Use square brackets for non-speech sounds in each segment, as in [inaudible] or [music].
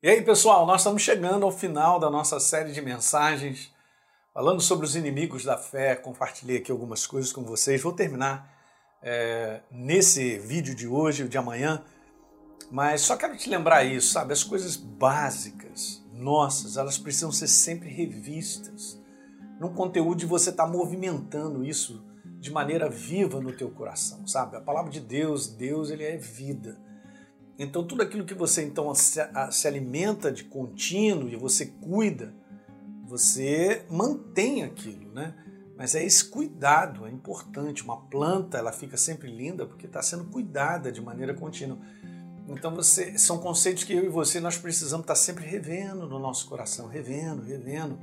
E aí, pessoal, nós estamos chegando ao final da nossa série de mensagens falando sobre os inimigos da fé. Compartilhei aqui algumas coisas com vocês. Vou terminar é, nesse vídeo de hoje ou de amanhã, mas só quero te lembrar isso, sabe? As coisas básicas nossas, elas precisam ser sempre revistas num conteúdo de você estar tá movimentando isso de maneira viva no teu coração, sabe? A palavra de Deus, Deus, ele é vida. Então tudo aquilo que você então se, alimenta de contínuo e você cuida, você mantém aquilo, né? Mas é esse cuidado, é importante. Uma planta, ela fica sempre linda porque está sendo cuidada de maneira contínua. Então você, são conceitos que eu e você nós precisamos estar tá sempre revendo no nosso coração, revendo, revendo,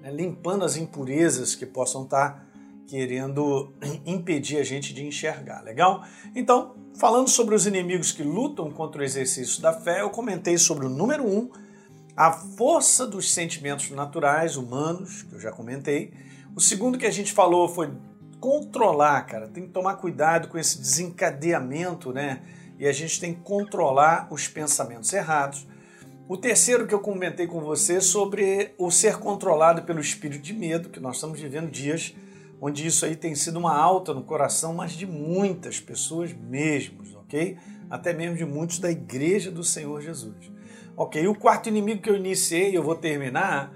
né? limpando as impurezas que possam estar tá querendo [clears throat] impedir a gente de enxergar, legal? Então, falando sobre os inimigos que lutam contra o exercício da fé, eu comentei sobre o número um, a força dos sentimentos naturais humanos, que eu já comentei. O segundo que a gente falou foi controlar, cara. Tem que tomar cuidado com esse desencadeamento, né? E a gente tem que controlar os pensamentos errados. O terceiro que eu comentei com você sobre o ser controlado pelo espírito de medo, que nós estamos vivendo dias onde isso aí tem sido uma alta no coração, mas de muitas pessoas mesmo, ok? Até mesmo de muitos da igreja do Senhor Jesus. Ok, o quarto inimigo que eu iniciei, eu vou terminar,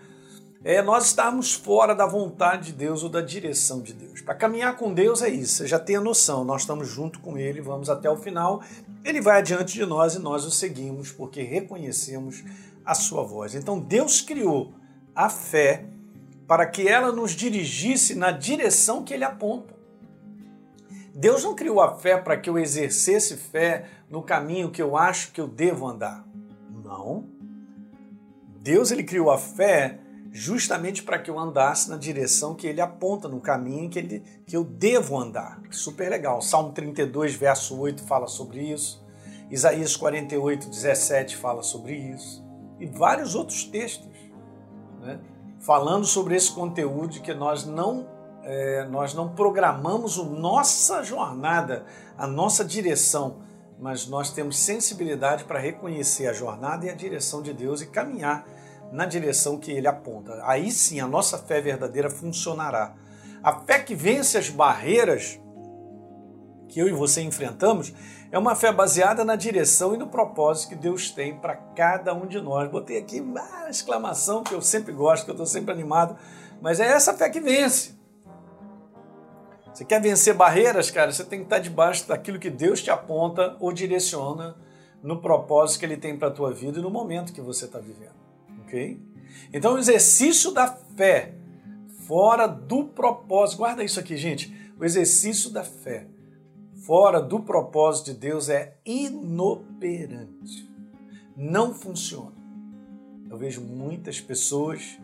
é nós estarmos fora da vontade de Deus ou da direção de Deus. Para caminhar com Deus é isso, você já tem a noção, nós estamos junto com Ele, vamos até o final, Ele vai adiante de nós e nós o seguimos porque reconhecemos a sua voz. Então Deus criou a fé para que ela nos dirigisse na direção que ele aponta. Deus não criou a fé para que eu exercesse fé no caminho que eu acho que eu devo andar. Não. Deus ele criou a fé justamente para que eu andasse na direção que ele aponta, no caminho que, ele, que eu devo andar. Super legal. Salmo 32, verso 8 fala sobre isso. Isaías 48, 17 fala sobre isso. E vários outros textos. Né? Falando sobre esse conteúdo que nós não é, nós não programamos a nossa jornada, a nossa direção, mas nós temos sensibilidade para reconhecer a jornada e a direção de Deus e caminhar na direção que Ele aponta. Aí sim a nossa fé verdadeira funcionará. A fé que vence as barreiras que eu e você enfrentamos é uma fé baseada na direção e no propósito que Deus tem para cada um de nós. Botei aqui uma exclamação que eu sempre gosto, que eu estou sempre animado, mas é essa fé que vence. Você quer vencer barreiras, cara? Você tem que estar debaixo daquilo que Deus te aponta ou direciona no propósito que Ele tem para a tua vida e no momento que você está vivendo, ok? Então, o exercício da fé fora do propósito, guarda isso aqui, gente. O exercício da fé fora do propósito de Deus é inoperante. Não funciona. Eu vejo muitas pessoas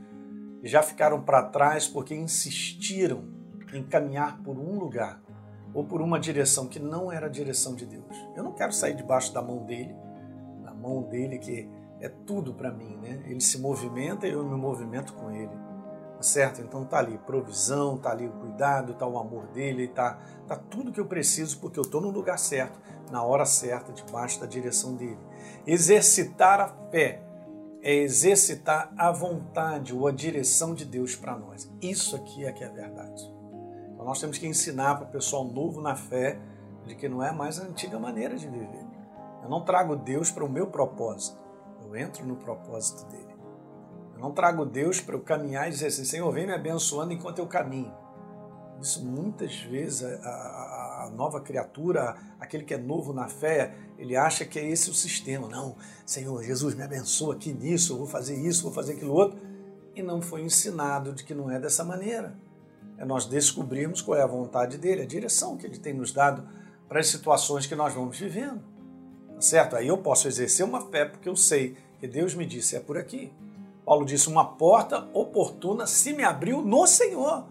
que já ficaram para trás porque insistiram em caminhar por um lugar ou por uma direção que não era a direção de Deus. Eu não quero sair debaixo da mão dele, da mão dele que é tudo para mim, né? Ele se movimenta e eu me movimento com ele. Certo? Então tá ali provisão, tá ali o cuidado, tá o amor dele, tá, tá tudo que eu preciso porque eu estou no lugar certo, na hora certa, debaixo da direção dele. Exercitar a fé é exercitar a vontade ou a direção de Deus para nós. Isso aqui é que é verdade. Então nós temos que ensinar para o pessoal novo na fé de que não é mais a antiga maneira de viver. Eu não trago Deus para o meu propósito, eu entro no propósito dele. Não trago Deus para eu caminhar e dizer assim, Senhor, vem me abençoando enquanto eu caminho. Isso muitas vezes a, a, a, nova criatura, aquele que é novo na fé, ele acha que é esse o sistema. Não, Senhor, Jesus me abençoa aqui nisso, eu vou fazer isso, vou fazer aquilo outro. E não foi ensinado de que não é dessa maneira. É nós descobrirmos qual é a vontade dele, a direção que ele tem nos dado para as situações que nós vamos vivendo. Tá certo? Aí eu posso exercer uma fé porque eu sei que Deus me disse é por aqui. Paulo disse: Uma porta oportuna se me abriu no Senhor.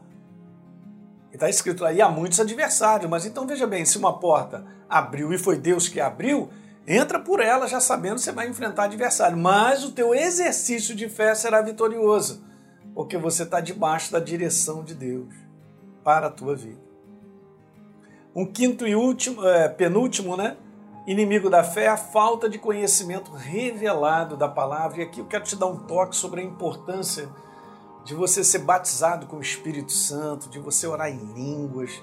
E está escrito aí: há muitos adversários, mas então veja bem: se uma porta abriu e foi Deus que abriu, entra por ela já sabendo que você vai enfrentar adversário. Mas o teu exercício de fé será vitorioso, porque você está debaixo da direção de Deus para a tua vida. Um quinto e último, é, penúltimo, né? Inimigo da fé é a falta de conhecimento revelado da palavra. E aqui eu quero te dar um toque sobre a importância de você ser batizado com o Espírito Santo, de você orar em línguas,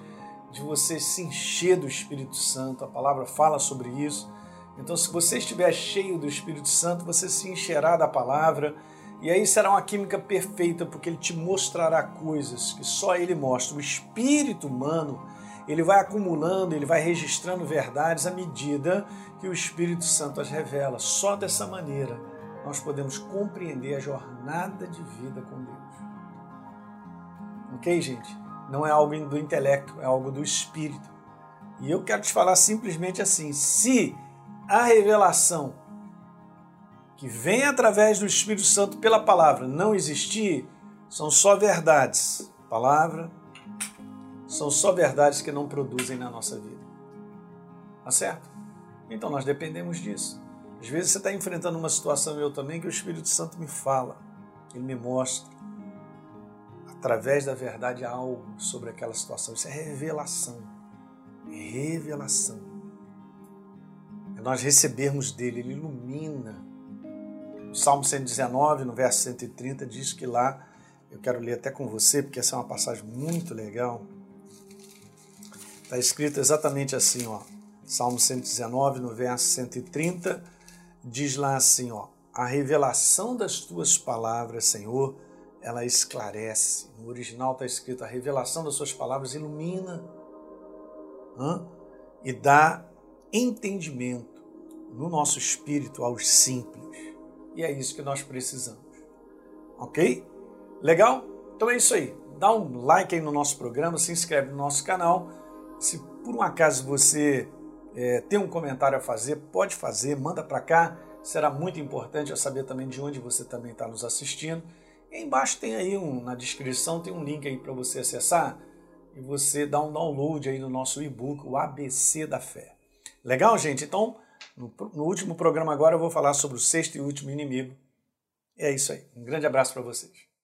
de você se encher do Espírito Santo. A palavra fala sobre isso. Então, se você estiver cheio do Espírito Santo, você se encherá da palavra. E aí será uma química perfeita, porque ele te mostrará coisas que só ele mostra. O espírito humano ele vai acumulando, ele vai registrando verdades à medida que o Espírito Santo as revela. Só dessa maneira nós podemos compreender a jornada de vida com Deus. Ok, gente? Não é algo do intelecto, é algo do Espírito. E eu quero te falar simplesmente assim: se a revelação que vem através do Espírito Santo pela palavra não existir, são só verdades. Palavra, são só verdades que não produzem na nossa vida. Tá certo? Então nós dependemos disso. Às vezes você está enfrentando uma situação, eu também, que o Espírito Santo me fala, ele me mostra, através da verdade, algo sobre aquela situação. Isso é revelação. Revelação. É nós recebermos dele, ele ilumina. O Salmo 119, no verso 130, diz que lá, eu quero ler até com você, porque essa é uma passagem muito legal. Está escrito exatamente assim, ó. Salmo 119, no verso 130, diz lá assim, ó: A revelação das tuas palavras, Senhor, ela esclarece. No original está escrito: a revelação das suas palavras ilumina hã? e dá entendimento no nosso espírito aos simples. E é isso que nós precisamos. Ok? Legal? Então é isso aí. Dá um like aí no nosso programa, se inscreve no nosso canal se por um acaso você é, tem um comentário a fazer, pode fazer, manda para cá. Será muito importante eu saber também de onde você também está nos assistindo. E embaixo tem aí um, na descrição tem um link aí para você acessar e você dá um download aí no nosso e-book, o ABC da Fé. Legal, gente? Então, no, no último programa agora eu vou falar sobre o sexto e último inimigo. E é isso aí. Um grande abraço para vocês.